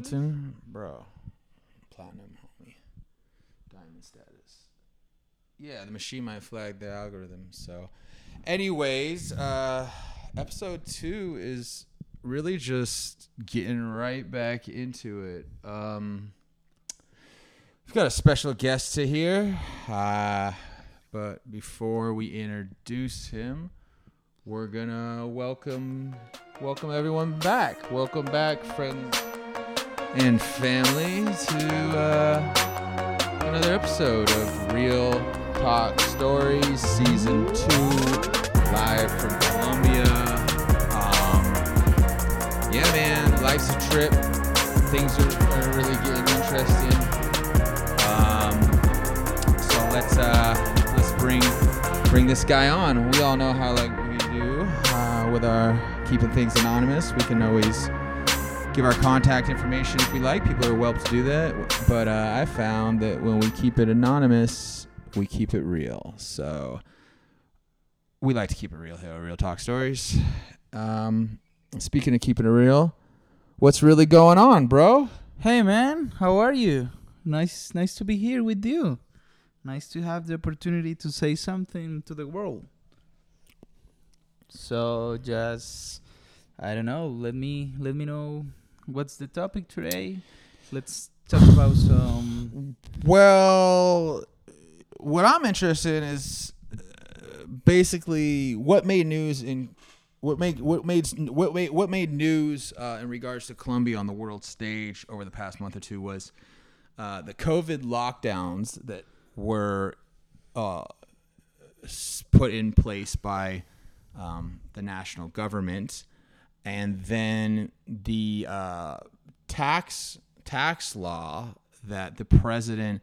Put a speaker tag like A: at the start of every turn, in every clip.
A: Bro, platinum, homie, diamond status. Yeah, the machine might flag the algorithm. So, anyways, uh, episode two is really just getting right back into it. Um, we've got a special guest to here, uh, but before we introduce him, we're gonna welcome welcome everyone back. Welcome back, friends and family, to uh, another episode of Real Talk Stories, Season Two, live from Colombia. Um, yeah, man, life's a trip. Things are, are really getting interesting. Um, so let's uh, let's bring bring this guy on. We all know how like we do uh, with our keeping things anonymous. We can always give our contact information if we like. People are welcome to do that. But uh, I found that when we keep it anonymous, we keep it real. So we like to keep it real here, Real Talk Stories. Um, speaking of keeping it real, what's really going on, bro?
B: Hey man, how are you? Nice nice to be here with you. Nice to have the opportunity to say something to the world. So just I don't know, let me let me know what's the topic today. Let's talk about some
A: Well, what I'm interested in is uh, basically what made news in what made what made what made what made news uh, in regards to Colombia on the world stage over the past month or two was uh, the COVID lockdowns that were uh, put in place by um, the national government, and then the uh, tax tax law that the president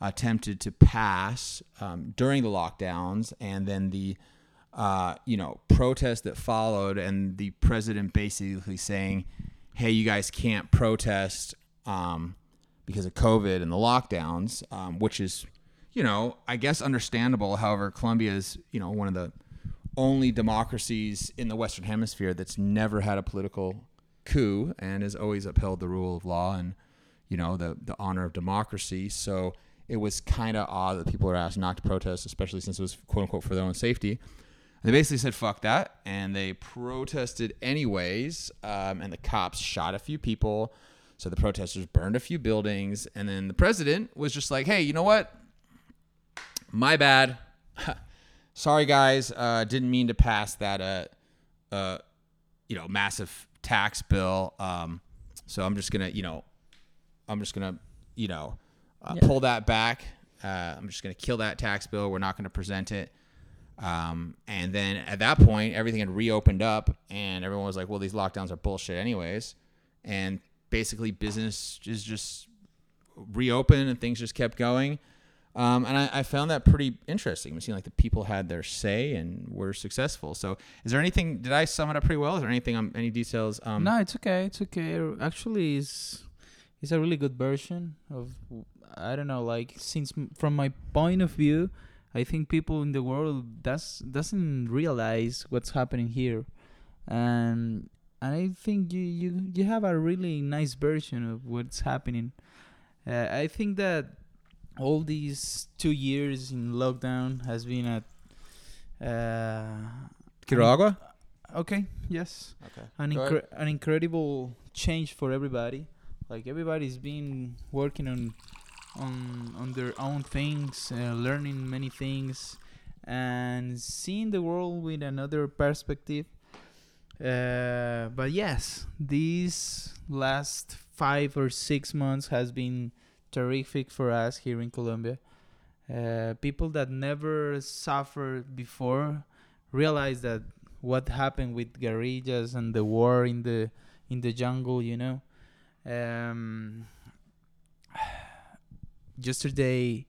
A: attempted to pass um, during the lockdowns, and then the uh, you know protest that followed, and the president basically saying, "Hey, you guys can't protest um, because of COVID and the lockdowns," um, which is you know I guess understandable. However, Colombia is you know one of the only democracies in the Western Hemisphere that's never had a political coup and has always upheld the rule of law and you know the the honor of democracy. So it was kind of odd that people were asked not to protest, especially since it was quote unquote for their own safety. And they basically said fuck that, and they protested anyways. Um, and the cops shot a few people, so the protesters burned a few buildings, and then the president was just like, "Hey, you know what? My bad." sorry guys uh, didn't mean to pass that uh, uh, you know massive tax bill. Um, so i'm just gonna you know i'm just gonna you know uh,
B: Yeah.
A: pull that back. Uh, i'm just gonna kill that tax bill. We're not gonna present it. Um, and then at that point everything had reopened up and everyone was like well these lockdowns are bullshit anyways. And basically business is just reopened and things just kept going um, and I, I found that pretty interesting. It seemed like the people had their say and were successful. So, is there anything? Did I sum it up pretty well? Is there anything? Um, any details? Um,
B: No, it's okay. It's okay. Actually, it's it's a really good version of I don't know. Like since from my point of view, I think people in the world does doesn't realize what's happening here, and and I think you you you have a really nice version of what's happening. Uh, I think that all these two years in lockdown has been a uh,
A: Quiroga?
B: okay. Yes
A: Okay.
B: an incre- an incredible change for everybody. Like everybody's been working on on on their own things, uh, learning many things, and seeing the world with another perspective. Uh, but yes, these last five or six months has been terrific for us here in Colombia. Uh, people that never suffered before realize that what happened with guerrillas and the war in the in the jungle you know um yesterday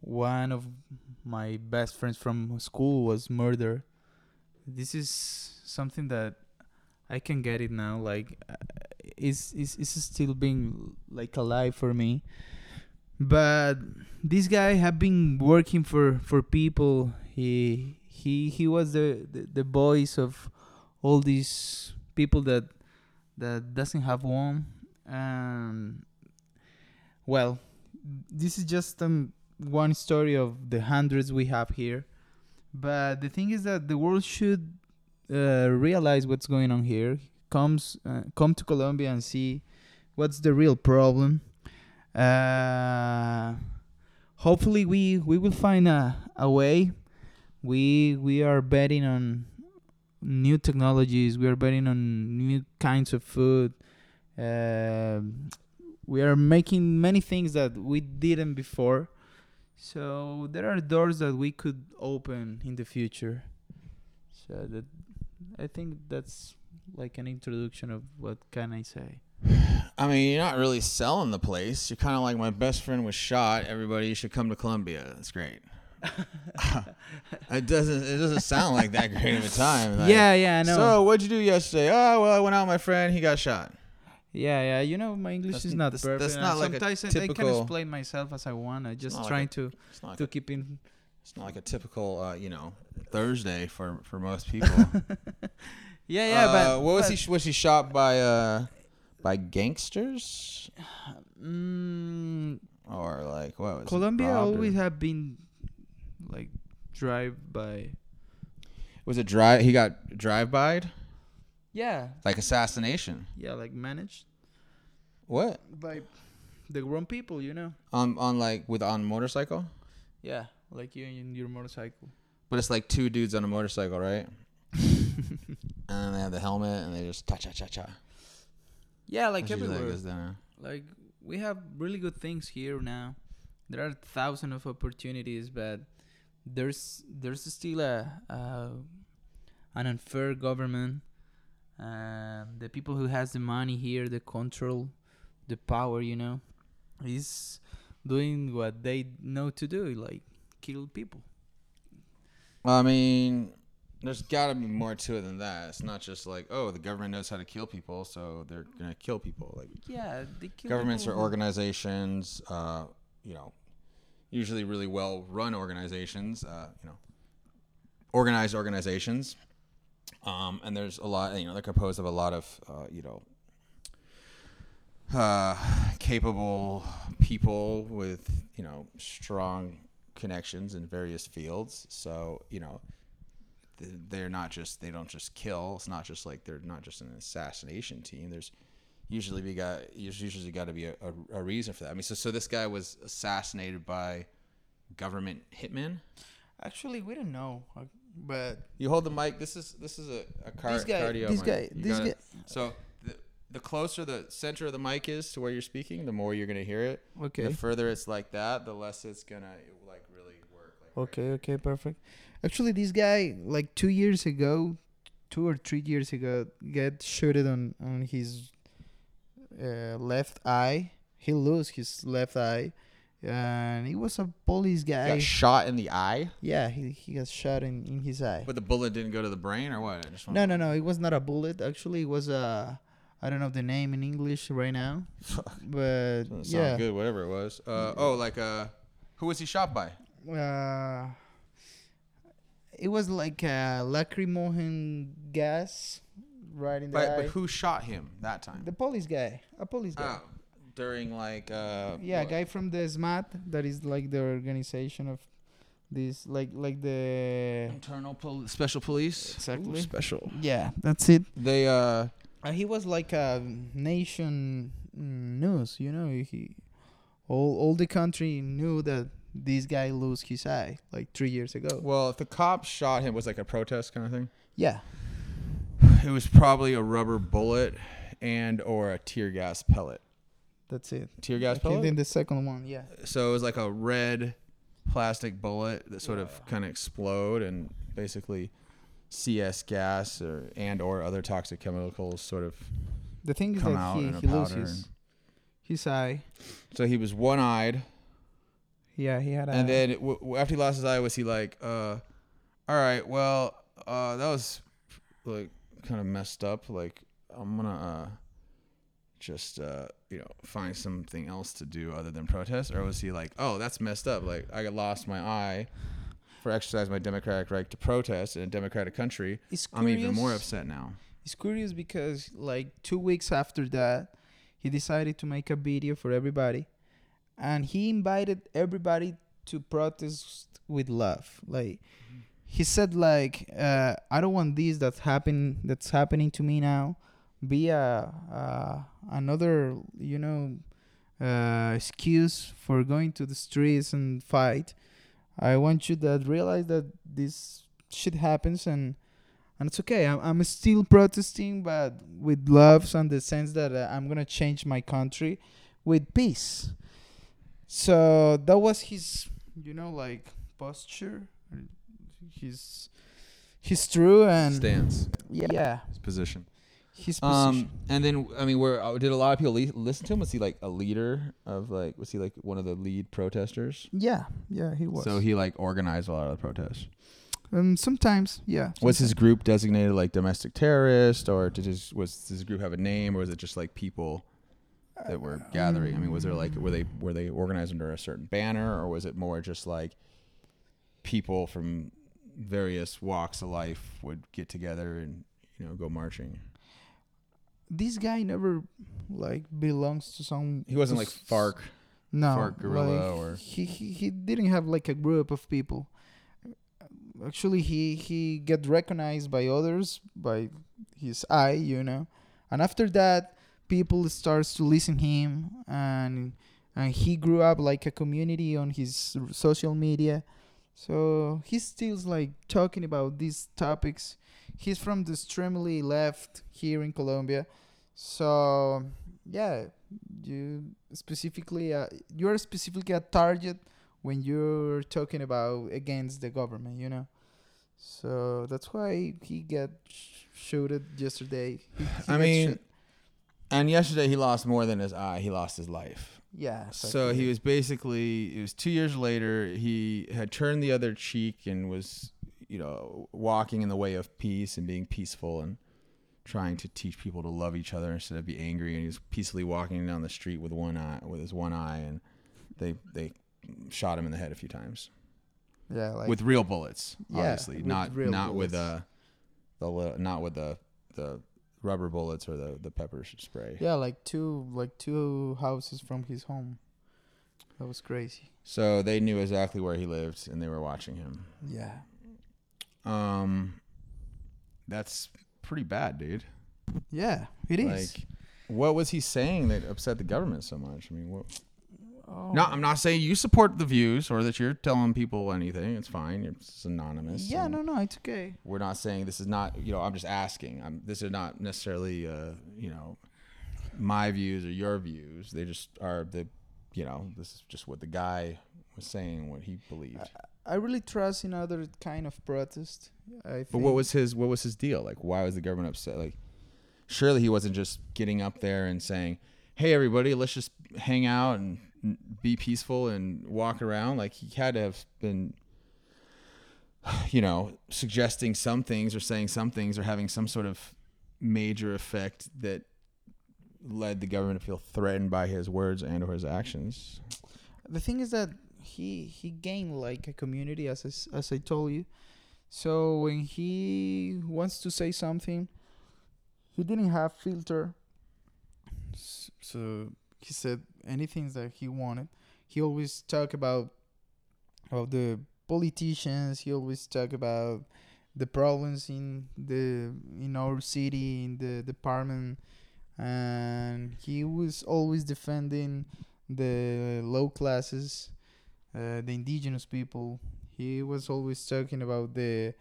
B: one of my best friends from school was murdered this is something that i can get it now like uh, it's, it's it's still being like alive for me but this guy have been working for for people he he he was the, the the voice of all these people that that doesn't have one Um, well, this is just um, one story of the hundreds we have here. But the thing is that the world should uh, realize what's going on here. Comes uh, come to Colombia and see what's the real problem. Uh, hopefully, we we will find a, a way. We we are betting on new technologies. We are betting on new kinds of food. Um we are making many things that we didn't before. So there are doors that we could open in the future. So that I think that's like an introduction of what can I say.
A: I mean, you're not really selling the place. You're kind of like my best friend was shot. Everybody should come to Colombia. That's great. it doesn't. It doesn't sound like that great of a time. Like,
B: yeah, yeah, I know.
A: So what'd you do yesterday? Oh well, I went out with my friend. He got shot.
B: yeah, yeah. You know, my English
A: That's
B: is not
A: that's-
B: perfect.
A: that's not like a
B: sometimes I- I can explain myself as I want. I just
A: like
B: trying
A: a-
B: to
A: like
B: to
A: a,
B: keep in.
A: it's not like a typical, uh, you know, Thursday for for most people.
B: Yeah, yeah.
A: Uh,
B: but
A: what was
B: but-
A: he? Was he shot by uh by gangsters
B: Mm,
A: or like what was
B: Colombia
A: robbed or-
B: always have been like drive by.
A: was it drive? He got drive by
B: Yeah,
A: like assassination.
B: yeah, like managed
A: What
B: by the wrong people, you know.
A: on on like with on motorcycle?
B: Yeah, like you and your motorcycle.
A: But it's like two dudes on a motorcycle, right? and then they have the helmet and they just cha cha cha cha.
B: Yeah, like
A: That's usually how it
B: everywhere.
A: goes down.
B: Like we have really good things here now. There are thousands of opportunities, but there's there's still a, a an unfair government. Um, the people who has the money here, the control, the power, you know, is doing what they know to do, like kill people.
A: I mean, there's got to be more to it than that. It's not just like, oh, the government knows how to kill people, so they're gonna kill people. Like
B: Yeah, they kill
A: governments are
B: people who-
A: organizations, uh, you know, usually really well run organizations, uh, you know, organized organizations. Um, and there's a lot, you know, they're composed of a lot of, uh, you know, uh, capable people with, you know, strong connections in various fields. So, you know, they're not just, they don't just kill. It's not just like they're not just an assassination team. There's, usually we got there's usually got to be a, a, a reason for that. I mean, so so this guy was assassinated by government hitmen.
B: Actually, we don't know, uh, but
A: You hold the mic. This is this is a, a car,
B: this guy,
A: cardio.
B: this
A: mic.
B: guy,
A: You
B: this
A: gotta-
B: guy.
A: So the, the closer the center of the mic is to where you're speaking, the more you're gonna hear it.
B: Okay.
A: The further it's like that, the less it's gonna like really work. Like right
B: Okay, okay, perfect. Actually, this guy, like two years ago, two or three years ago, get shooted on on his uh, left eye. He lose his left eye, and he was a police guy.
A: got shot in the eye,
B: yeah, he he got shot in in his eye.
A: but the bullet didn't go to the brain or what? I just
B: No, no, no. It was not a bullet. Actually, it was a. I don't know the name in English right now, but yeah.
A: good. Whatever it was. Uh, oh, like uh, who was he shot by?
B: Uh, it was like a lacrimogen gas right in the
A: But,
B: eye.
A: but who shot him that time?
B: The police guy, a police guy.
A: Oh, during like uh
B: yeah, a
A: what?
B: guy from the ESMAD, that is like the organization of this, like like the.
A: internal pol- special police.
B: Exactly.
A: Ooh, special.
B: Yeah, that's it.
A: They uh
B: Uh, he was like a nation mm, news, you know. He all all the country knew that this guy lost his eye like three years ago.
A: well, if the cop shot him was like a protest kind of thing.
B: Yeah,
A: It was probably a rubber bullet and or a tear gas pellet.
B: that's it.
A: Tear gas
B: Okay,
A: pellet.
B: then the second one, yeah.
A: So it was like a red plastic bullet that sort of kind of explode and basically CS gas or and or other toxic chemicals sort of
B: The thing is that he, he
A: powder.
B: his, eye.
A: so he was one-eyed
B: Yeah, he had a.
A: and then w- w- after he lost his eye was he like uh all right well uh that was like kind of messed up. Like i'm gonna uh just uh you know find something else to do other than protest. Or was he like oh that's messed up. Like i lost my eye for exercising my democratic right to protest in a democratic country.
B: It's
A: i'm even more upset now.
B: It's curious because like two weeks after that, he decided to make a video for everybody, and he invited everybody to protest with love. Like he said, like uh, I don't want this that's happen that's happening to me now be a uh, another you know uh, excuse for going to the streets and fight. I want you to realize that this shit happens and and it's okay. I'm I'm still protesting, but with love, and the sense that uh, I'm gonna change my country with peace. So that was his, you know, like posture, his his true and
A: Stance,
B: yeah,
A: his position.
B: his position.
A: Um, and then I mean, where uh, did a lot of people le- listen to him? Was he like a leader of like? Was he like one of the lead protesters?
B: yeah, yeah, he was.
A: So he like organized a lot of the protests.
B: um, sometimes, yeah.
A: Was his group designated like domestic terrorist, or did his was his group have a name, or was it just like people that were gathering? I mean, was there like were they were they organized under a certain banner, or was it more just like people from various walks of life would get together and you know go marching?
B: this guy never like belongs to some.
A: He wasn't like FARC.
B: No,
A: FARC guerrilla
B: like,
A: or-
B: he, he he didn't have like a group of people. Actually, he he get recognized by others by his eye, you know, and after that, people starts to listen him, and and he grew up like a community on his social media, so he's still like talking about these topics. He's from the extremely left here in Colombia, so yeah, you specifically uh, you're specifically a target when you're talking about against the government you know so that's why he got sh- shooted yesterday He- he
A: I mean,
B: shot.
A: And yesterday he lost more than his eye. He lost his life.
B: yeah
A: So he was basically it was two years later. He had turned the other cheek and was, you know, walking in the way of peace and being peaceful and trying to teach people to love each other instead of be angry. And he was peacefully walking down the street with one eye, with his one eye, and they they shot him in the head a few times
B: yeah like
A: with real bullets,
B: Yeah,
A: obviously,
B: with
A: not not with
B: bullets.
A: uh the not with the the rubber bullets or the the pepper spray.
B: yeah like two like two houses from his home that was crazy
A: So they knew exactly where he lived and they were watching him.
B: yeah
A: Um, that's pretty bad, dude.
B: yeah it is
A: Like, what was he saying that upset the government so much? I mean, what?
B: Oh.
A: No, I'm not saying you support the views or that you're telling people anything. It's fine. It's anonymous.
B: yeah no no it's okay
A: We're not saying this is not. You know, I'm just asking. I'm. This is not necessarily. Uh, you know, my views or your views. They just are the. You know, this is just what the guy was saying, what he believed.
B: I really trust in other kind of protest I
A: But what was his what was his deal? Like why was the government upset? Like surely he wasn't just getting up there and saying, "Hey everybody, let's just hang out and be peaceful and walk around." Like he had to have been you know, suggesting some things or saying some things or having some sort of major effect that led the government to feel threatened by his words and or his actions.
B: the thing is that he he gained like a community as I, s- as I told you so when he wants to say something he didn't have filter so he said anything that he wanted he always talk about about the politicians he always talk about the problems in the in our city in the department and he was always defending the low classes, uh, the indigenous people. He was always talking about the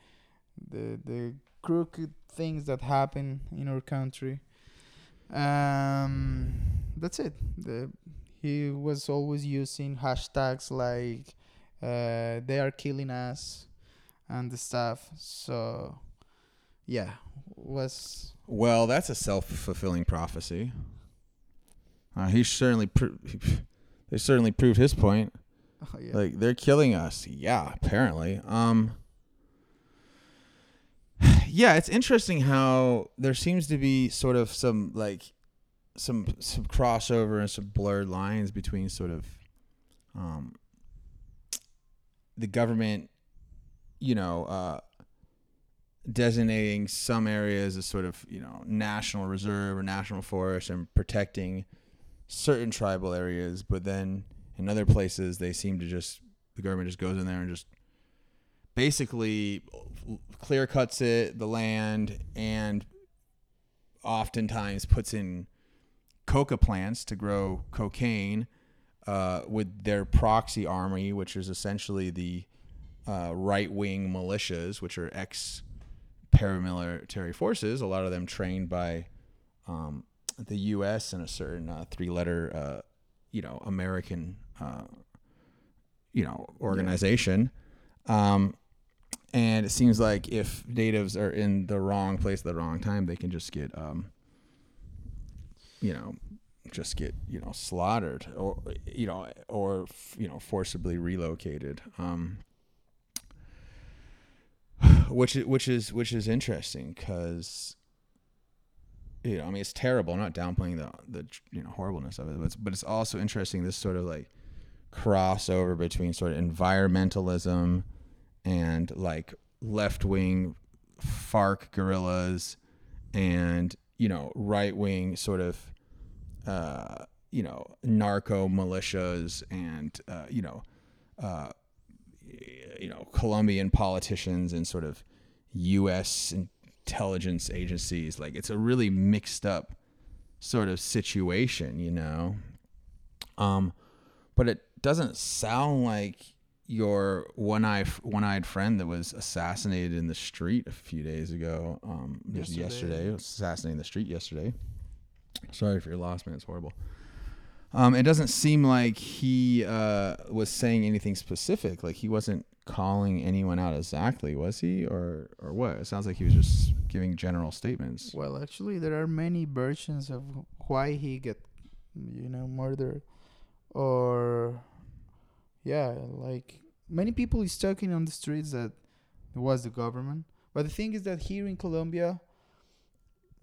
B: the the crooked things that happen in our country. Um, that's it. The he was always using hashtags like uh, "they are killing us" and the stuff. So, yeah, was
A: Well, that's a self-fulfilling prophecy. Uh, he certainly pro- they certainly proved his point.
B: oh, yeah.
A: Like they're killing us. Yeah, apparently. Um Yeah, it's interesting how there seems to be sort of some like some some crossover and some blurred lines between sort of um the government you know uh designating some areas as sort of, you know, national reserve or national forest and protecting certain tribal areas, but then in other places they seem to just the government just goes in there and just basically clear cuts it the land and oftentimes puts in coca plants to grow cocaine uh, with their proxy army, which is essentially the uh, right wing militias, which are ex paramilitary forces, a lot of them trained by um, the U.S. and a certain uh, three letter, uh, you know, American, uh, you know, organization. Um, and it seems like if natives are in the wrong place at the wrong time, they can just get, um, you know, just get you know slaughtered or you know or you know forcibly relocated. Um, which which is which is interesting because you know I mean it's terrible. I'm not downplaying the the you know horribleness of it, but it's, but it's also interesting this sort of like crossover between sort of environmentalism and like left wing FARC guerrillas and you know right wing sort of uh, you know narco militias and uh, you know uh, you know Colombian politicians and sort of U.S. intelligence agencies. Like it's a really mixed up sort of situation, you know. Um, but it doesn't sound like your one eye one eyed friend that was assassinated in the street a few days ago. Um, yesterday, yesterday was assassinated in the street yesterday. Sorry for your loss, man. It's horrible. Um, it doesn't seem like he uh, was saying anything specific. Like he wasn't calling anyone out exactly, was he, or or what? It sounds like he was just giving general statements.
B: Well, actually, there are many versions of why he get, you know, murdered, or yeah, like many people is talking on the streets that it was the government. But the thing is that here in Colombia,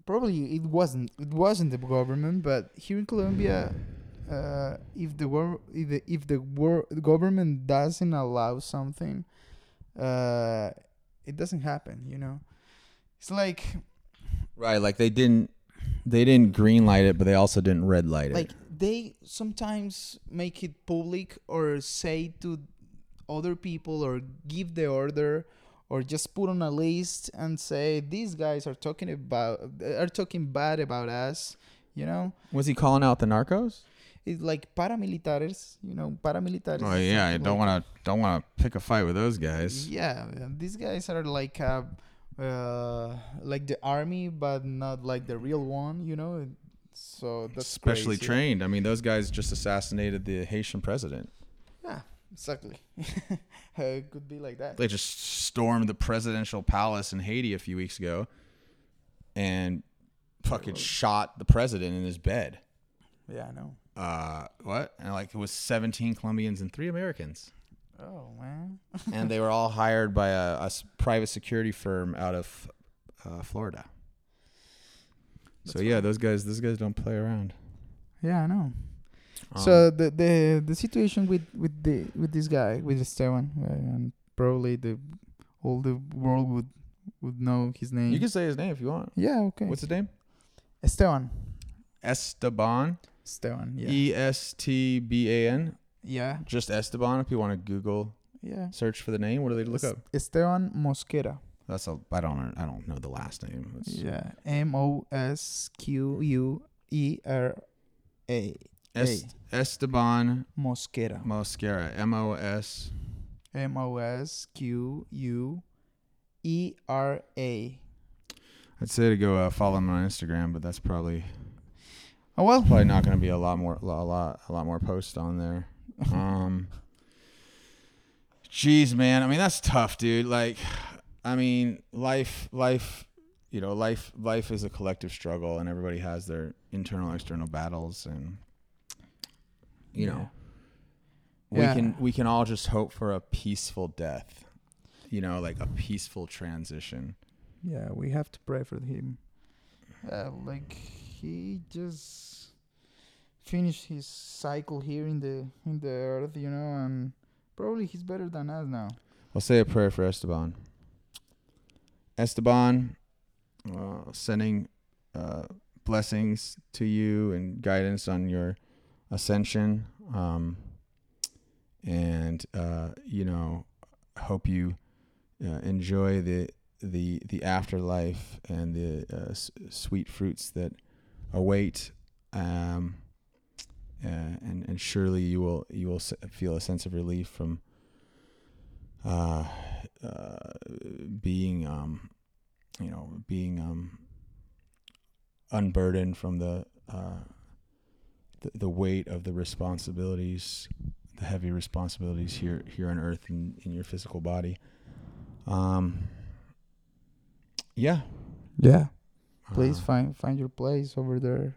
B: probably it wasn't it wasn't the government, but here in Colombia uh, if the war if the if the government doesn't allow something, uh, it doesn't happen. You know, it's like
A: right, like they didn't they didn't green light it, but they also didn't red light it.
B: Like they sometimes make it public or say to other people or give the order or just put on a list and say these guys are talking about are talking bad about us you know
A: was he calling out the narcos
B: it's like paramilitares, you know, paramilitares.
A: Oh yeah, I don't want to don't want to pick a fight with those guys.
B: Yeah, these guys are like uh, uh, like the army, but not like the real one, you know. So that's
A: specially
B: crazy.
A: trained. I mean, those guys just assassinated the Haitian president.
B: Yeah, exactly. it could be like that.
A: They just stormed the presidential palace in Haiti a few weeks ago, and fucking shot the president in his bed.
B: Yeah, I know
A: uh, what? And like it was 17 Colombians and three Americans.
B: Oh man!
A: and they were all hired by a, a private security firm out of uh, Florida. That's so yeah, those guys, those guys don't play around.
B: Yeah, I know. Um, so the the the situation with with the with this guy with Esteban, uh, and probably the all the world would would know his name.
A: You can say his name if you want.
B: Yeah, okay.
A: What's his name?
B: Esteban.
A: Esteban.
B: Esteban. Yeah.
A: E S T B A N.
B: Yeah.
A: Just Esteban. If you want to Google.
B: Yeah.
A: Search for the name. What do they look up?
B: Esteban Mosquera.
A: That's a. I don't. I don't know the last name.
B: It's yeah. M O S Q U E R A.
A: Est- Esteban
B: Mosquera.
A: Mosquera. M O S.
B: M O S Q U E R A.
A: I'd say to go uh, follow him on Instagram, but that's probably
B: Oh well,
A: probably not going to be a lot more, a lot, a lot more posts on there. Um, jeez, man. I mean, that's tough, dude. Like, I mean, life, life, you know, life, life is a collective struggle, and everybody has their internal, external battles, and you yeah. know, we yeah. can we can all just hope for a peaceful death. You know, like a peaceful transition.
B: Yeah, we have to pray for him. Uh, like he just finished his cycle here in the in the earth, you know, and probably he's better than us now.
A: I'll say a prayer for Esteban. Esteban, uh, sending uh, blessings to you and guidance on your ascension. Um, and uh, you know, hope you uh, enjoy the the the afterlife and the uh, s- sweet fruits that await. Um, uh, and and surely you will you will feel a sense of relief from uh, uh, being um, you know being um, unburdened from the, uh, the the weight of the responsibilities, the heavy responsibilities here here on Earth in, in your physical body. Um, yeah.
B: Yeah. Please
A: Uh,
B: find find your place over there.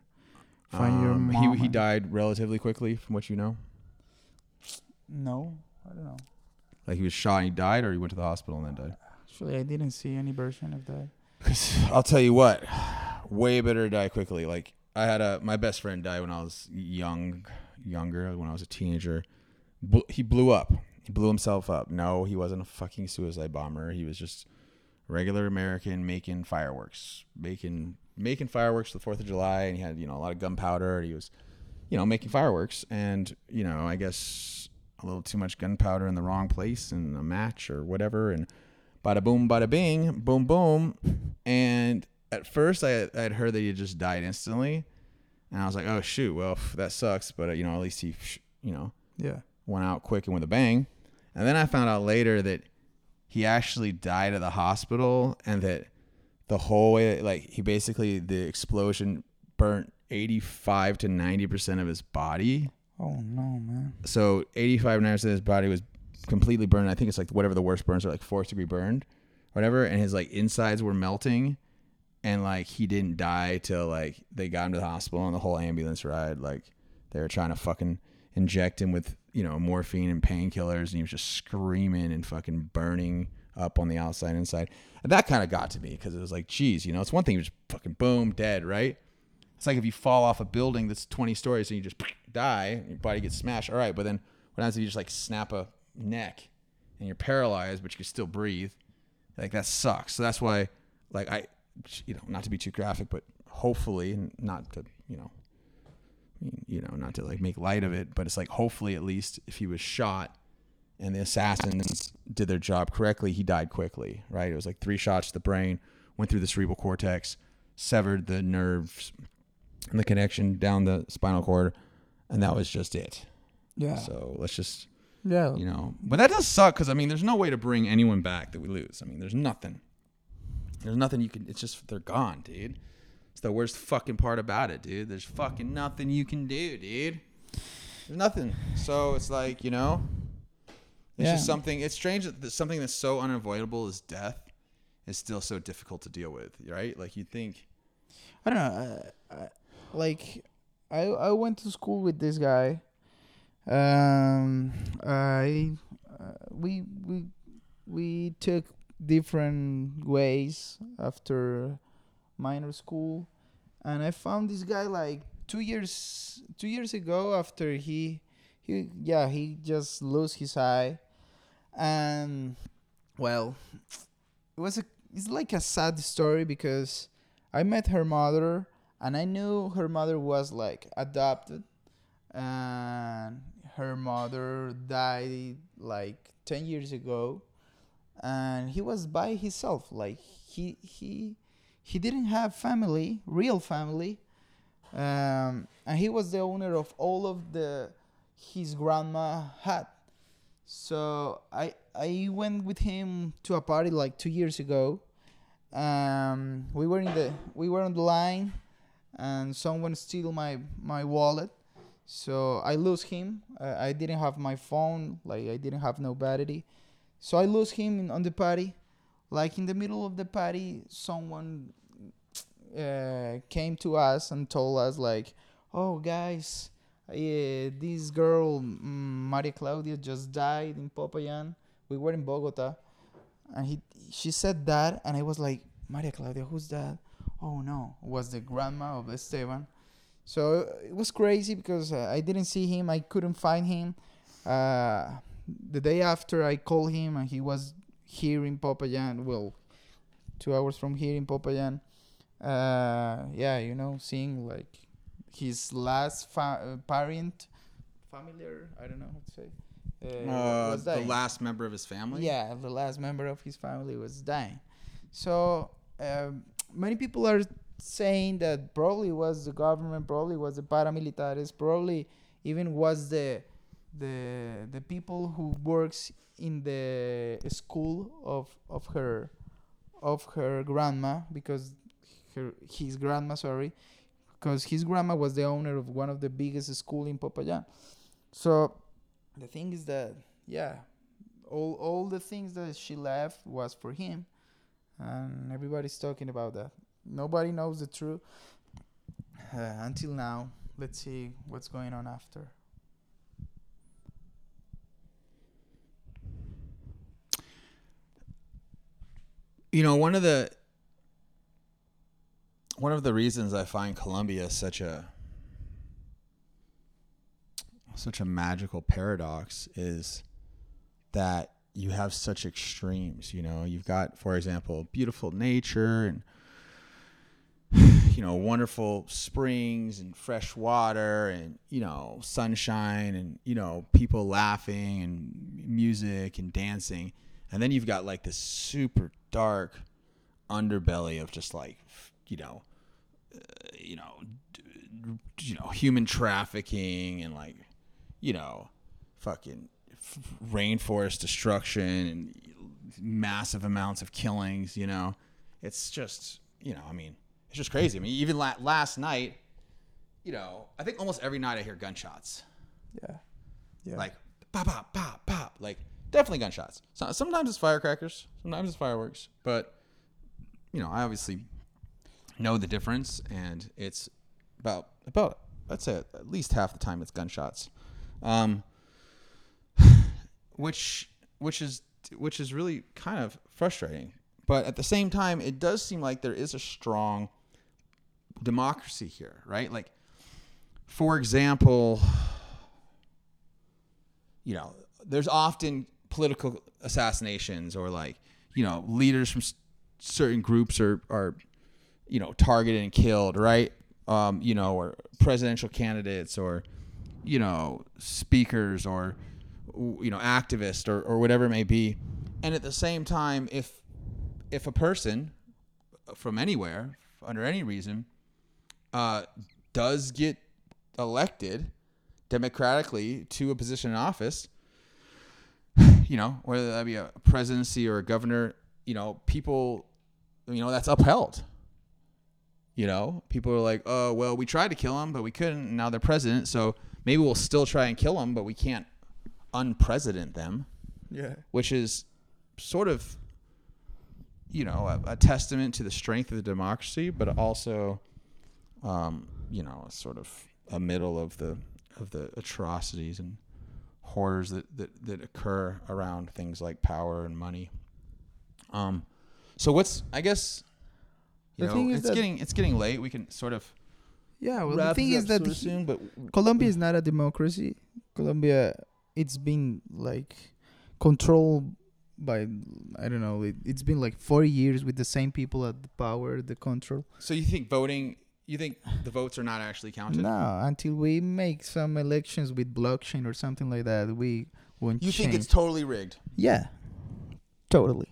B: Find your
A: um,
B: mom.
A: He he died relatively quickly, from what you know.
B: No, I don't know.
A: Like he was shot and he died, or he went to the hospital and then died.
B: Actually, I didn't see any version of that.
A: Because I'll tell you what, way better to die quickly. Like I had a my best friend die when I was young, younger, when I was a teenager. Bl- he blew up. He blew himself up. No, he wasn't a fucking suicide bomber. He was just a regular American making fireworks, making making fireworks for the Fourth of July, and he had you know a lot of gunpowder. And he was, you know, making fireworks, and you know I guess a little too much gunpowder in the wrong place in a match or whatever, and bada boom, bada bing, boom, boom. And at first, I I had heard that he just died instantly, and I was like, oh shoot, well that sucks. But uh, you know, at least he, you know,
B: Yeah.
A: went out quick and with a bang. And then I found out later that he actually died at the hospital, and that the whole way, like he basically the explosion burnt eighty five to ninety percent of his body
B: Oh no, man.
A: so 85 90% of his body was completely burned. I think it's like whatever the worst burns are, like fourth degree burned, whatever. And his like insides were melting, and like he didn't die till like they got him to the hospital and the whole ambulance ride, like they were trying to fucking inject him with you know morphine and painkillers, and he was just screaming and fucking burning up on the outside and inside. And that kind of got to me because it was like, geez, you know, it's one thing you just fucking boom dead, right? It's like if you fall off a building that's 20 stories and you just die, your body gets smashed. All right, but then what happens if you just like snap a neck and you're paralyzed, but you can still breathe? Like that sucks. So that's why, like I, you know, not to be too graphic, but hopefully, not to, you know, you know, not to like make light of it, but it's like hopefully at least if he was shot and the assassins did their job correctly, he died quickly, right? It was like three shots to the brain, went through the cerebral cortex, severed the nerves and the connection down the spinal cord, and that was just it.
B: Yeah.
A: So let's just,
B: yeah.
A: you know, but that does suck because I mean, there's no way to bring anyone back that we lose. I mean, there's nothing. There's nothing you can. It's just they're gone, dude. It's the worst fucking part about it, dude. There's fucking nothing you can do, dude. There's nothing. So it's like you know, it's
B: Yeah.
A: just something. It's strange that something that's so unavoidable as death is still so difficult to deal with, right? Like you think.
B: I don't know. I, I, like, I I went to school with this guy. Um, I uh, we we we took different ways after minor school, and I found this guy like two years two years ago after he he yeah he just lost his eye, and well, it was a it's like a sad story because I met her mother and I knew her mother was like adopted. And her mother died like 10 years ago. And he was by himself like he he he didn't have family real family um, and he was the owner of all of the his grandma had. So i i went with him to a party like two years ago. Um, we were in the we were on the line and someone stole my my wallet. So i lose him. Uh, i didn't have my phone like i didn't have no battery so i lose him in, on the party. Like in the middle of the party someone uh, came to us and told us like oh guys yeah, this girl mm, maria claudia just died in popayan we were in bogota. And he she said that and i was like maria claudia who's that? Oh no it was the grandma of esteban. So it was crazy because uh, i didn't see him. I couldn't find him. Uh, the day after i called him and he was here in popayan well two hours from here in popayan uh, yeah you know seeing like his last fa- parent, familiar. I don't know how to say. Uh,
A: Uh,
B: was
A: the last member of his family.
B: Yeah, the last member of his family was dying. So um, many people are saying that probably was the government, probably was the paramilitaries, probably even was the the the people who works in the school of of her of her grandma because her his grandma sorry because his grandma was the owner of one of the biggest school in Popayán. So the thing is that yeah all all the things that she left was for him and everybody's talking about that. Nobody knows the truth uh, until now. Let's see what's going on after.
A: You know, one of the one of the reasons I find Colombia such a such a magical paradox is that you have such extremes, you know. You've got, for example, beautiful nature and you know, wonderful springs and fresh water and, you know, sunshine and, you know, people laughing and music and dancing. And then you've got like this super dark underbelly of just like, you know, Uh, you know, d- you know, human trafficking and like, you know, fucking f- rainforest destruction and massive amounts of killings. You know, it's just, you know, I mean, it's just crazy. I mean, even la- last night, you know, I think almost every night I hear gunshots,
B: yeah yeah
A: like pop, pop, pop, pop, like definitely gunshots. So, sometimes it's firecrackers, sometimes it's fireworks, but you know, I obviously know the difference, and it's about about I'd say at least half the time it's gunshots, um, which which is which is really kind of frustrating. But at the same time, it does seem like there is a strong democracy here, right? Like, for example, you know, there's often political assassinations or like, you know, leaders from certain groups are, are, you know, targeted and killed, right? Um, you know, or presidential candidates or, you know, speakers or, you know, activists or, or whatever it may be. And at the same time, if, if a person from anywhere, under any reason, uh, does get elected democratically to a position in office, you know, whether that be a presidency or a governor, you know, people, you know, that's upheld. You know, people are like, oh, well, we tried to kill him, but we couldn't. And now they're president. So maybe we'll still try and kill him, but we can't unpresident them,
B: yeah
A: which is sort of, you know, a, a testament to the strength of the democracy, but also, um, you know, sort of a middle of the of the atrocities and horrors that, that, that occur around things like power and money. Um, so what's I guess you
B: The
A: know
B: thing is
A: it's
B: that-
A: getting it's getting late. We can sort of
B: yeah well the thing is that
A: soon, but
B: Colombia is not a democracy. Colombia, it's been like controlled by I don't know. It, it's been like forty years with the same people at the power, the control.
A: so you think voting? You think the votes are not actually counted?
B: No, until we make some elections with blockchain or something like that, we won't.
A: You think it's totally rigged?
B: yeah, totally.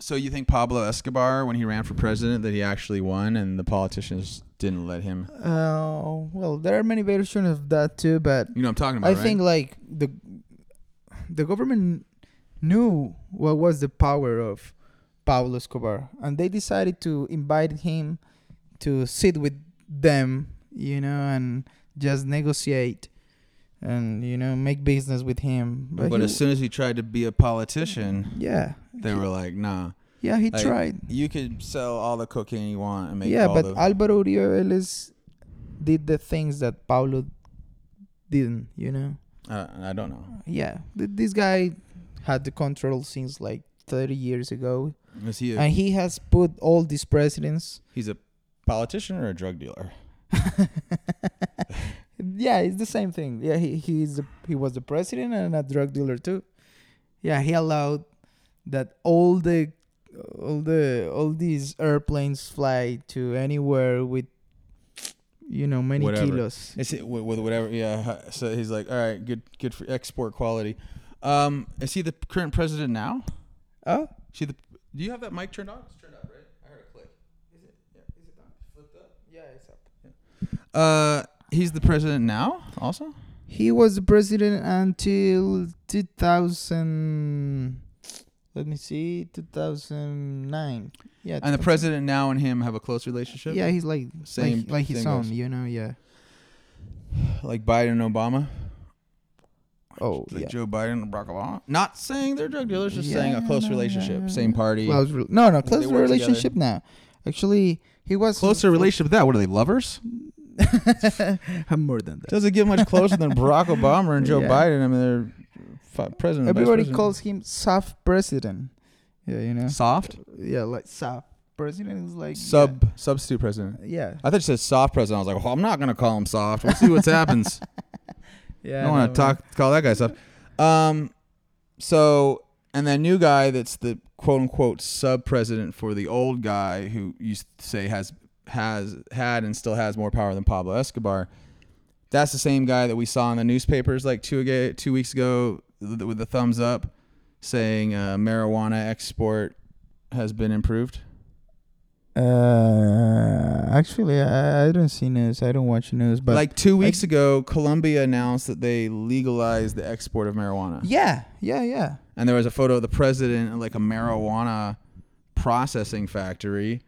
A: So you think Pablo Escobar, when he ran for president, that he actually won, and the politicians didn't let him?
B: Uh, well, there are many versions of that too, but
A: You know I'm talking about,
B: I
A: right?
B: think like the the government knew what was the power of Pablo Escobar, and they decided to invite him to sit with them, you know, and just negotiate and you know make business with him.
A: But,
B: he-
A: as soon as he tried to be a politician,
B: yeah,
A: they were like, "Nah,
B: yeah, he
A: Like,
B: tried.
A: you could sell all the cocaine you want and make
B: Yeah,
A: all
B: but
A: the."
B: Alvaro Uribe Vélez did the things that Pablo didn't, you know.
A: uh, I don't know.
B: Yeah, th- this guy had the control since like 30 years ago,
A: Is he? A,
B: and he has put all these presidents.
A: he's a politician or a drug dealer?
B: yeah, it's the same thing. Yeah, he he's the, he was the president and a drug dealer too. Yeah, he allowed that all the all the all these airplanes fly to anywhere with you know, many
A: Whatever.
B: kilos.
A: It's it with, with whatever. Yeah. So he's like, all right, good, good for export quality. Um, is he the current president now?
B: Oh,
A: Is he the? Do you have that mic turned on? It's turned up, right? I heard a click. Is it? Yeah. Is it on? Flipped up.
B: yeah, it's up. yeah.
A: Uh, he's the president now. Also.
B: He was the president until 2000. Let me see, 2009. Yeah.
A: And the president now and him have a close relationship.
B: Yeah, he's like
A: Same.
B: like, like his son,
A: goes.
B: you know. Yeah.
A: Like Biden and Obama.
B: Oh,
A: Like
B: yeah.
A: Joe Biden and Barack Obama. Not saying they're drug dealers, just saying a close
B: no,
A: relationship.
B: yeah,
A: Same party.
B: Close re- no, no, close relationship now. Actually, he was
A: Closer relationship with that. What are they lovers?
B: More than that.
A: Doesn't get much closer than Barack Obama and Joe
B: Yeah.
A: Biden. I mean, they're president.
B: Everybody
A: president.
B: calls him soft president. Yeah, you know.
A: soft
B: Yeah, like soft president is like
A: sub substitute president.
B: Yeah.
A: I thought you said soft president. I was like, well, I'm not gonna call him soft. We'll see what happens.
B: Yeah.
A: I don't want to talk call that guy soft. Um, so and that new guy that's the quote unquote sub president for the old guy who used to say has has had and still has more power than Pablo Escobar. That's the same guy that we saw in the newspapers like two ago, two weeks ago with the thumbs up, saying uh, marijuana export has been improved.
B: Uh, actually, I, I don't see news. I don't watch news, but
A: like two weeks ago, Colombia announced that they legalized the export of marijuana.
B: yeah, yeah, yeah.
A: and there was a photo of the president in like a marijuana processing factory.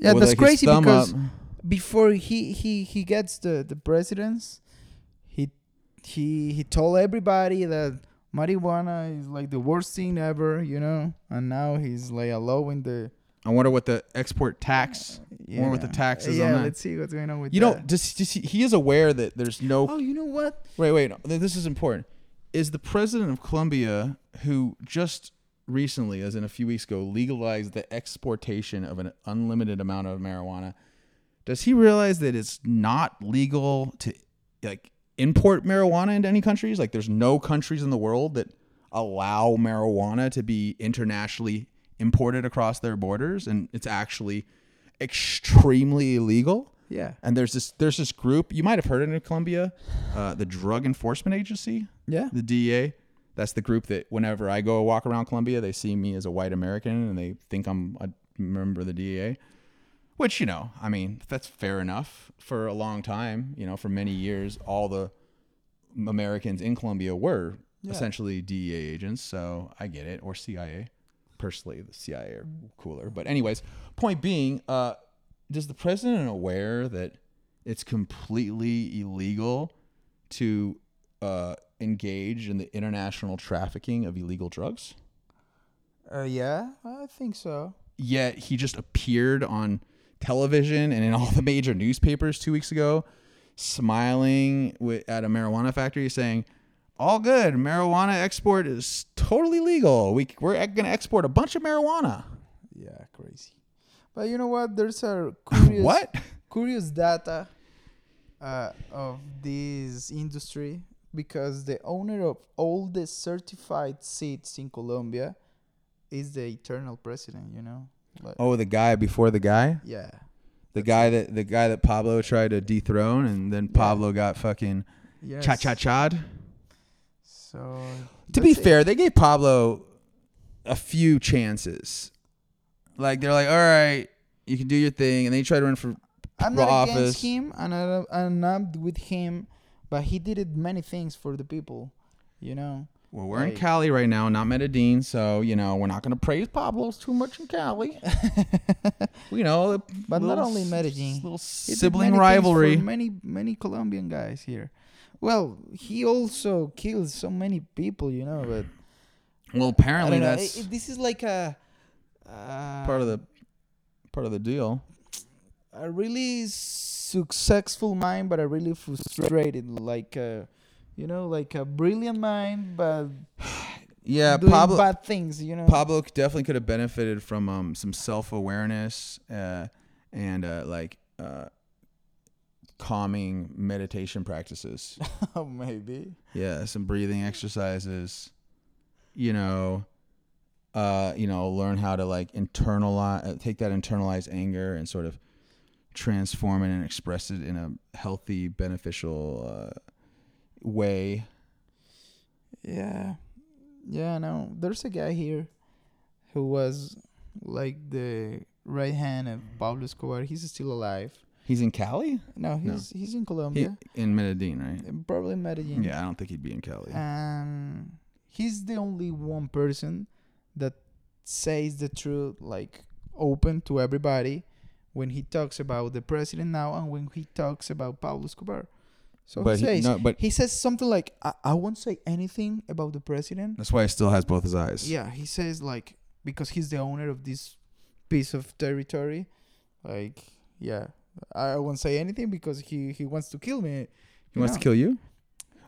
B: Yeah, that's
A: like,
B: crazy because
A: up.
B: before he he he gets the the presidents, he he he told everybody that marijuana is like the worst thing ever, you know, and now he's like allowing the.
A: I wonder what the export tax.
B: Yeah.
A: what the tax is
B: yeah,
A: on that.
B: let's see what's going on with
A: You know,
B: that.
A: does, does he, he is aware that there's no.
B: Oh, you know what?
A: Wait, wait. This is important. Is the president of Colombia, who just recently, as in a few weeks ago, legalized the exportation of an unlimited amount of marijuana, does he realize that it's not legal to like import marijuana into any countries? Like, there's no countries in the world that allow marijuana to be internationally imported across their borders, and it's actually extremely illegal.
B: Yeah.
A: And there's this there's this group you might have heard it in Colombia, uh, the Drug Enforcement Agency,
B: Yeah.
A: the DEA. That's the group that whenever I go walk around Colombia, they see me as a white American and they think I'm a member of the DEA. Which you know, I mean, that's fair enough. For a long time, you know, for many years, all the Americans in Colombia were
B: Yeah.
A: essentially DEA agents. So I get it, or CIA. Personally, the CIA are cooler. But anyways, point being, uh, does the president aware that it's completely illegal to uh, engage in the international trafficking of illegal drugs?
B: Uh, yeah, I think so.
A: Yet he just appeared on television and in all the major newspapers two weeks ago, smiling wi- at a marijuana factory, saying, "All good, marijuana export is totally legal. We we're going to export a bunch of marijuana."
B: Yeah, crazy. But you know what? There's a curious
A: what?
B: curious data uh, of this industry because the owner of all the certified seats in Colombia is the eternal president. You know. Like,
A: Oh, the guy before the guy,
B: Yeah.
A: the guy that the guy that Pablo tried to dethrone, and then
B: Yeah.
A: Pablo got fucking
B: Yes.
A: cha cha cha'd.
B: So.
A: To be
B: it.
A: fair, they gave Pablo a few chances. Like they're like, all right, you can do your thing, and then he tried to run for.
B: I'm not
A: office.
B: against him, and I'm not with him, but he did many things for the people. You know.
A: Well, we're in Cali right now, not Medellin, so you know we're not going to praise Pablo's too much in Cali. you know,
B: But not only Medellin.
A: little
B: He did
A: sibling
B: many things
A: rivalry.
B: for many many Colombian guys here. Well, he also killed so many people, you know. But
A: Well,
B: I
A: apparently
B: don't know.
A: that's
B: i- this is like a uh,
A: part of the part of the deal.
B: a really successful mind, but a really frustrated, like a, you know, like a brilliant mind, but
A: Yeah,
B: doing
A: Pablo.
B: bad things, you know.
A: Pablo definitely could have benefited from um, some self awareness uh, and uh, like uh, calming meditation practices.
B: maybe.
A: yeah, some breathing exercises. You know, uh, you know, learn how to like internalize, uh, take that internalized anger and sort of transform it and express it in a healthy, beneficial uh, way.
B: Yeah, yeah. No, there's a guy here who was like the right hand of Pablo Escobar. He's still alive.
A: He's in Cali,
B: No,
A: No.
B: he's he's in
A: he,
B: Colombia,
A: in Medellin, right?
B: uh, probably in Medellin.
A: Yeah, I don't think he'd be in Cali.
B: and he's the only one person that says the truth like open to everybody when he talks about the president now and when he talks about Pablo Escobar. So
A: but
B: he
A: he,
B: says
A: no, but
B: he says something like I, I won't say anything about the president.
A: that's why he still has both his eyes.
B: Yeah, he says like because he's the owner of this piece of territory, like yeah, I won't say anything because he he wants to kill me.
A: He wants to kill you.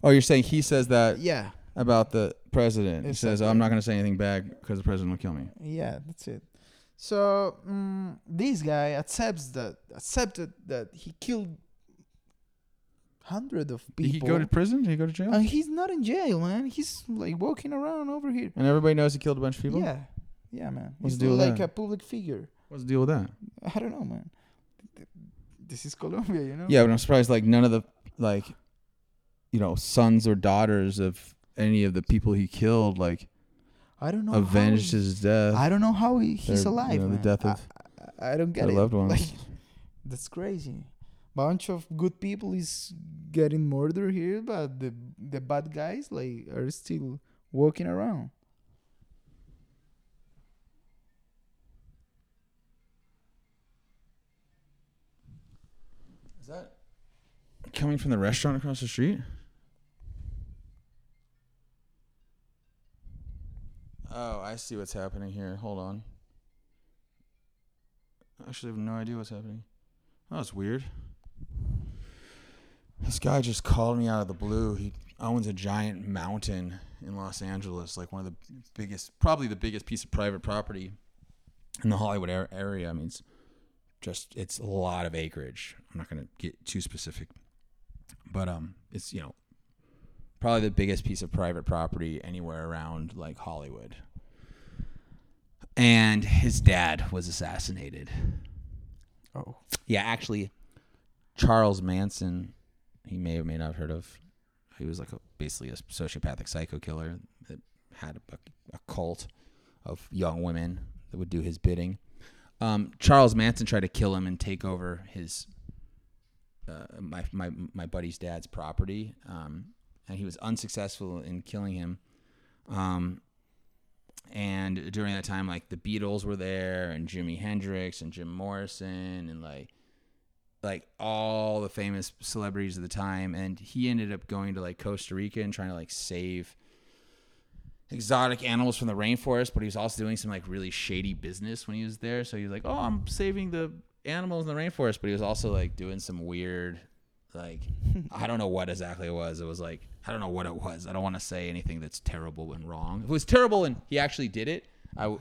A: Oh, you're saying he says that
B: Yeah,
A: about the president? He says, oh, "I'm not going to say anything bad because the president will kill me."
B: Yeah, that's it. So mm this guy accepts that accepted that he killed hundred of people.
A: Did he go to prison? Did he go to jail?
B: and he's not in jail, man. He's like walking around over here.
A: and everybody knows he killed a bunch of people.
B: Yeah, yeah, man.
A: What's
B: he's
A: the deal with
B: like a public figure.
A: What's the deal with that?
B: I don't know, man. This is Colombia, you know.
A: Yeah, but I'm surprised like none of the like, you know, sons or daughters of any of the people he killed like
B: I don't know.
A: avenged
B: how,
A: his death.
B: I don't know how he, he's
A: their- you
B: alive.
A: know, the death
B: I-
A: of
B: I, I don't get
A: their
B: it.
A: loved ones.
B: Like, that's crazy. Bunch of good people is getting murdered here, but the the bad guys like are still walking around.
A: Is that coming from the restaurant across the street? Oh, I see what's happening here. Hold on. I actually have no idea what's happening. Oh, that's weird. This guy just called me out of the blue. He owns a giant mountain in Los Angeles, like one of the biggest, probably the biggest piece of private property in the Hollywood area. I mean, it's just it's a lot of acreage. I'm not going to get too specific, but um, it's you know probably the biggest piece of private property anywhere around like Hollywood. And his dad was assassinated.
B: Oh,
A: Yeah, actually, Charles Manson, he may or may not have heard of. He was like a, basically a sociopathic psycho killer that had a, a cult of young women that would do his bidding. Um, Charles Manson tried to kill him and take over his uh, my my my buddy's dad's property, um, and he was unsuccessful in killing him. Um, and during that time, like the Beatles were there, and Jimi Hendrix, and Jim Morrison, and like like all the famous celebrities of the time. And he ended up going to like Costa Rica and trying to like save exotic animals from the rainforest, but he was also doing some like really shady business when he was there. So he was like, "Oh, I'm saving the animals in the rainforest," but he was also like doing some weird, like I don't know what exactly it was. It was like I don't know what it was. I don't want to say anything that's terrible and wrong. If it was terrible and he actually did it, I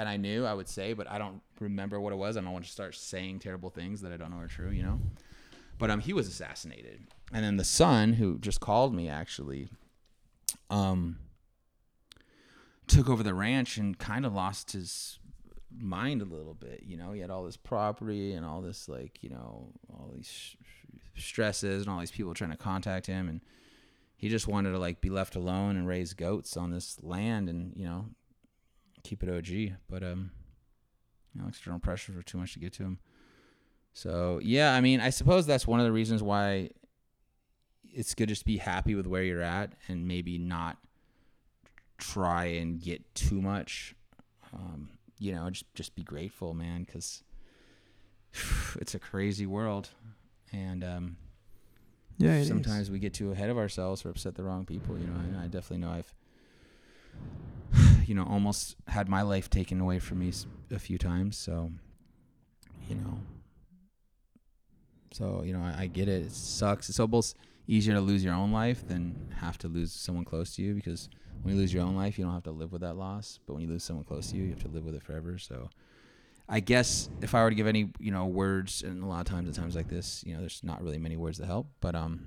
A: and I knew I would say, but I don't remember what it was. I don't want to start saying terrible things that I don't know are true. You know. But um, he was assassinated, and then the son who just called me actually, um, took over the ranch and kind of lost his mind a little bit. You know, he had all this property and all this like you know all these sh- stresses and all these people trying to contact him, and he just wanted to like be left alone and raise goats on this land and you know keep it OG. But um, you know, external pressures were too much to get to him. So yeah, I mean, I suppose that's one of the reasons why it's good just to be happy with where you're at and maybe not try and get too much. Um, you know, just just be grateful, man, because it's a crazy world, and um,
B: yeah. it is.
A: sometimes we get too ahead of ourselves or upset the wrong people. You know, and I definitely know I've, you know, almost had my life taken away from me a few times. So, you know, so you know, I, I get it. It sucks. It's almost easier to lose your own life than have to lose someone close to you because when you lose your own life, you don't have to live with that loss. But when you lose someone close to you, you have to live with it forever. So. I guess if I were to give any, you know, words, and a lot of times at times like this, you know, there's not really many words that help. But um,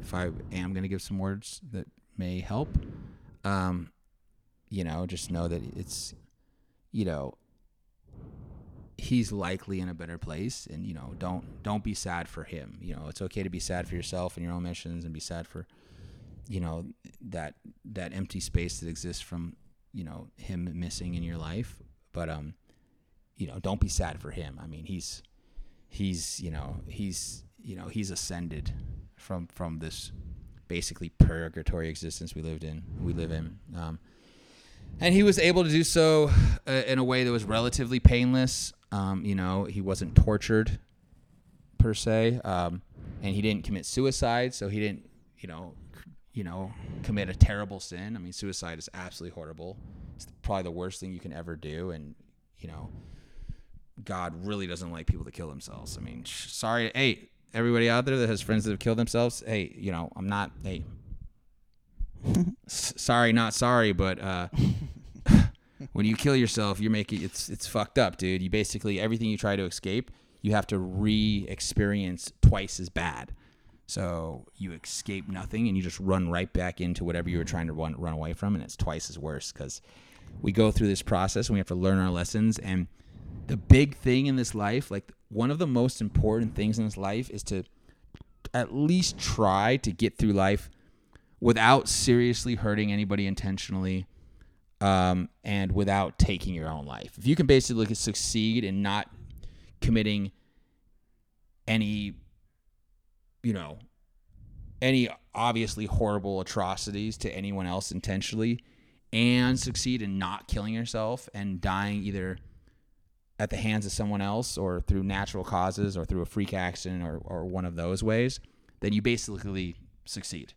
A: if I am going to give some words that may help, um, you know, just know that it's, you know, he's likely in a better place and you know don't don't be sad for him. You know it's okay to be sad for yourself and your own missions and be sad for you know that that empty space that exists from you know him missing in your life. But um you know don't be sad for him. I mean he's he's you know he's you know he's ascended from from this basically purgatory existence we lived in we live in. Um and he was able to do so uh, in a way that was relatively painless. Um, you know he wasn't tortured per se um, and he didn't commit suicide so he didn't you know you know commit a terrible sin. I mean suicide is absolutely horrible. It's probably the worst thing you can ever do and you know god really doesn't like people that kill themselves. I mean sorry hey everybody out there that has friends that have killed themselves hey you know i'm not hey. Sorry not sorry but uh when you kill yourself you're making it's it's fucked up dude. You basically everything you try to escape you have to re-experience twice as bad. So you escape nothing and you just run right back into whatever you were trying to run run away from and it's twice as worse because we go through this process and we have to learn our lessons and the big thing in this life like one of the most important things in this life is to at least try to get through life without seriously hurting anybody intentionally um, and without taking your own life. If you can basically succeed in not committing any, you know, any obviously horrible atrocities to anyone else intentionally and succeed in not killing yourself and dying either at the hands of someone else or through natural causes or through a freak accident or, or one of those ways, then you basically succeed.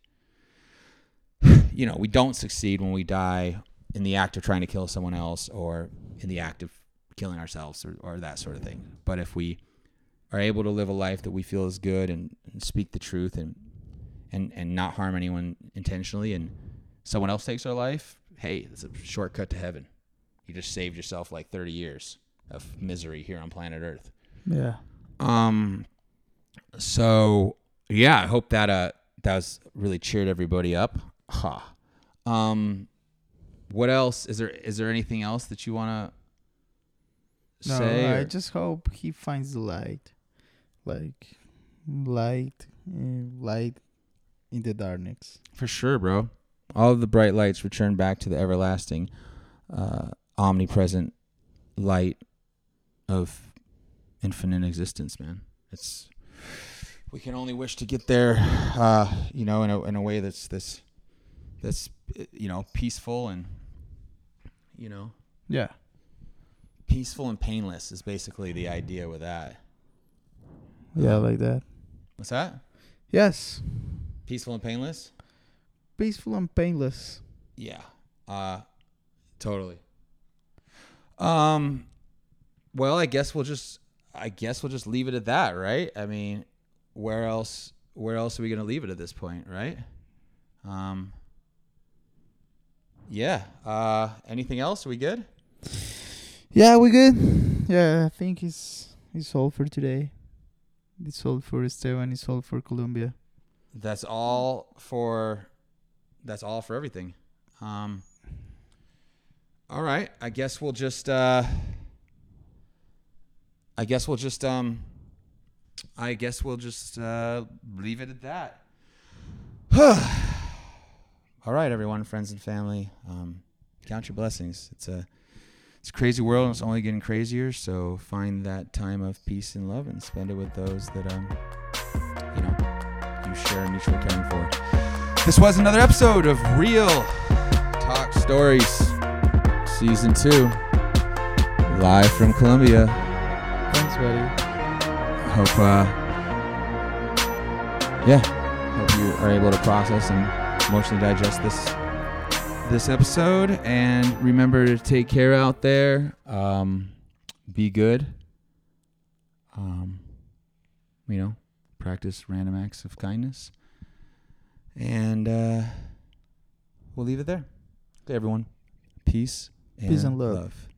A: You know, we don't succeed when we die in the act of trying to kill someone else or in the act of killing ourselves or, or that sort of thing. But if we are able to live a life that we feel is good and, and speak the truth and, and, and not harm anyone intentionally and someone else takes our life, hey, it's a shortcut to heaven. You just saved yourself like 30 years of misery here on planet Earth.
B: Yeah.
A: Um. So yeah, I hope that uh that was really cheered everybody up. Ha. Um. What else is there? Is there anything else that you want to
B: No,
A: say?
B: I
A: or-
B: just hope he finds the light, like light, uh, light in the darkness.
A: For sure, bro. All of the bright lights return back to the everlasting, uh, omnipresent light of infinite existence, man. It's we can only wish to get there, uh, you know, in a in a way that's this that's you know peaceful and you know
B: Yeah.
A: peaceful and painless is basically the idea with that.
B: Yeah, like that.
A: What's that?
B: Yes.
A: Peaceful and painless?
B: Peaceful and painless.
A: Yeah. Uh totally. Um well, I guess we'll just I guess we'll just leave it at that, right? I mean, where else where else are we going to leave it at this point, right? Um Yeah. Uh anything else? Are we good?
B: Yeah, we good. Yeah, I think it's it's all for today. It's all for Esteban. It's all for Colombia.
A: That's all for that's all for everything. Um All right, I guess we'll just uh I guess we'll just um I guess we'll just uh leave it at that. all right, everyone, friends and family. Um count your blessings. It's a it's a crazy world and it's only getting crazier, so find that time of peace and love and spend it with those that um you know you share a mutual caring for. This was another episode of Real Talk Stories, Season 2, live from Colombia. Hope, uh, yeah, hope you are able to process and emotionally digest this this episode. And remember to take care out there. Um, be good. Um, you know, practice random acts of kindness. And uh, we'll leave it there. Okay, everyone. Peace
B: Peace and love.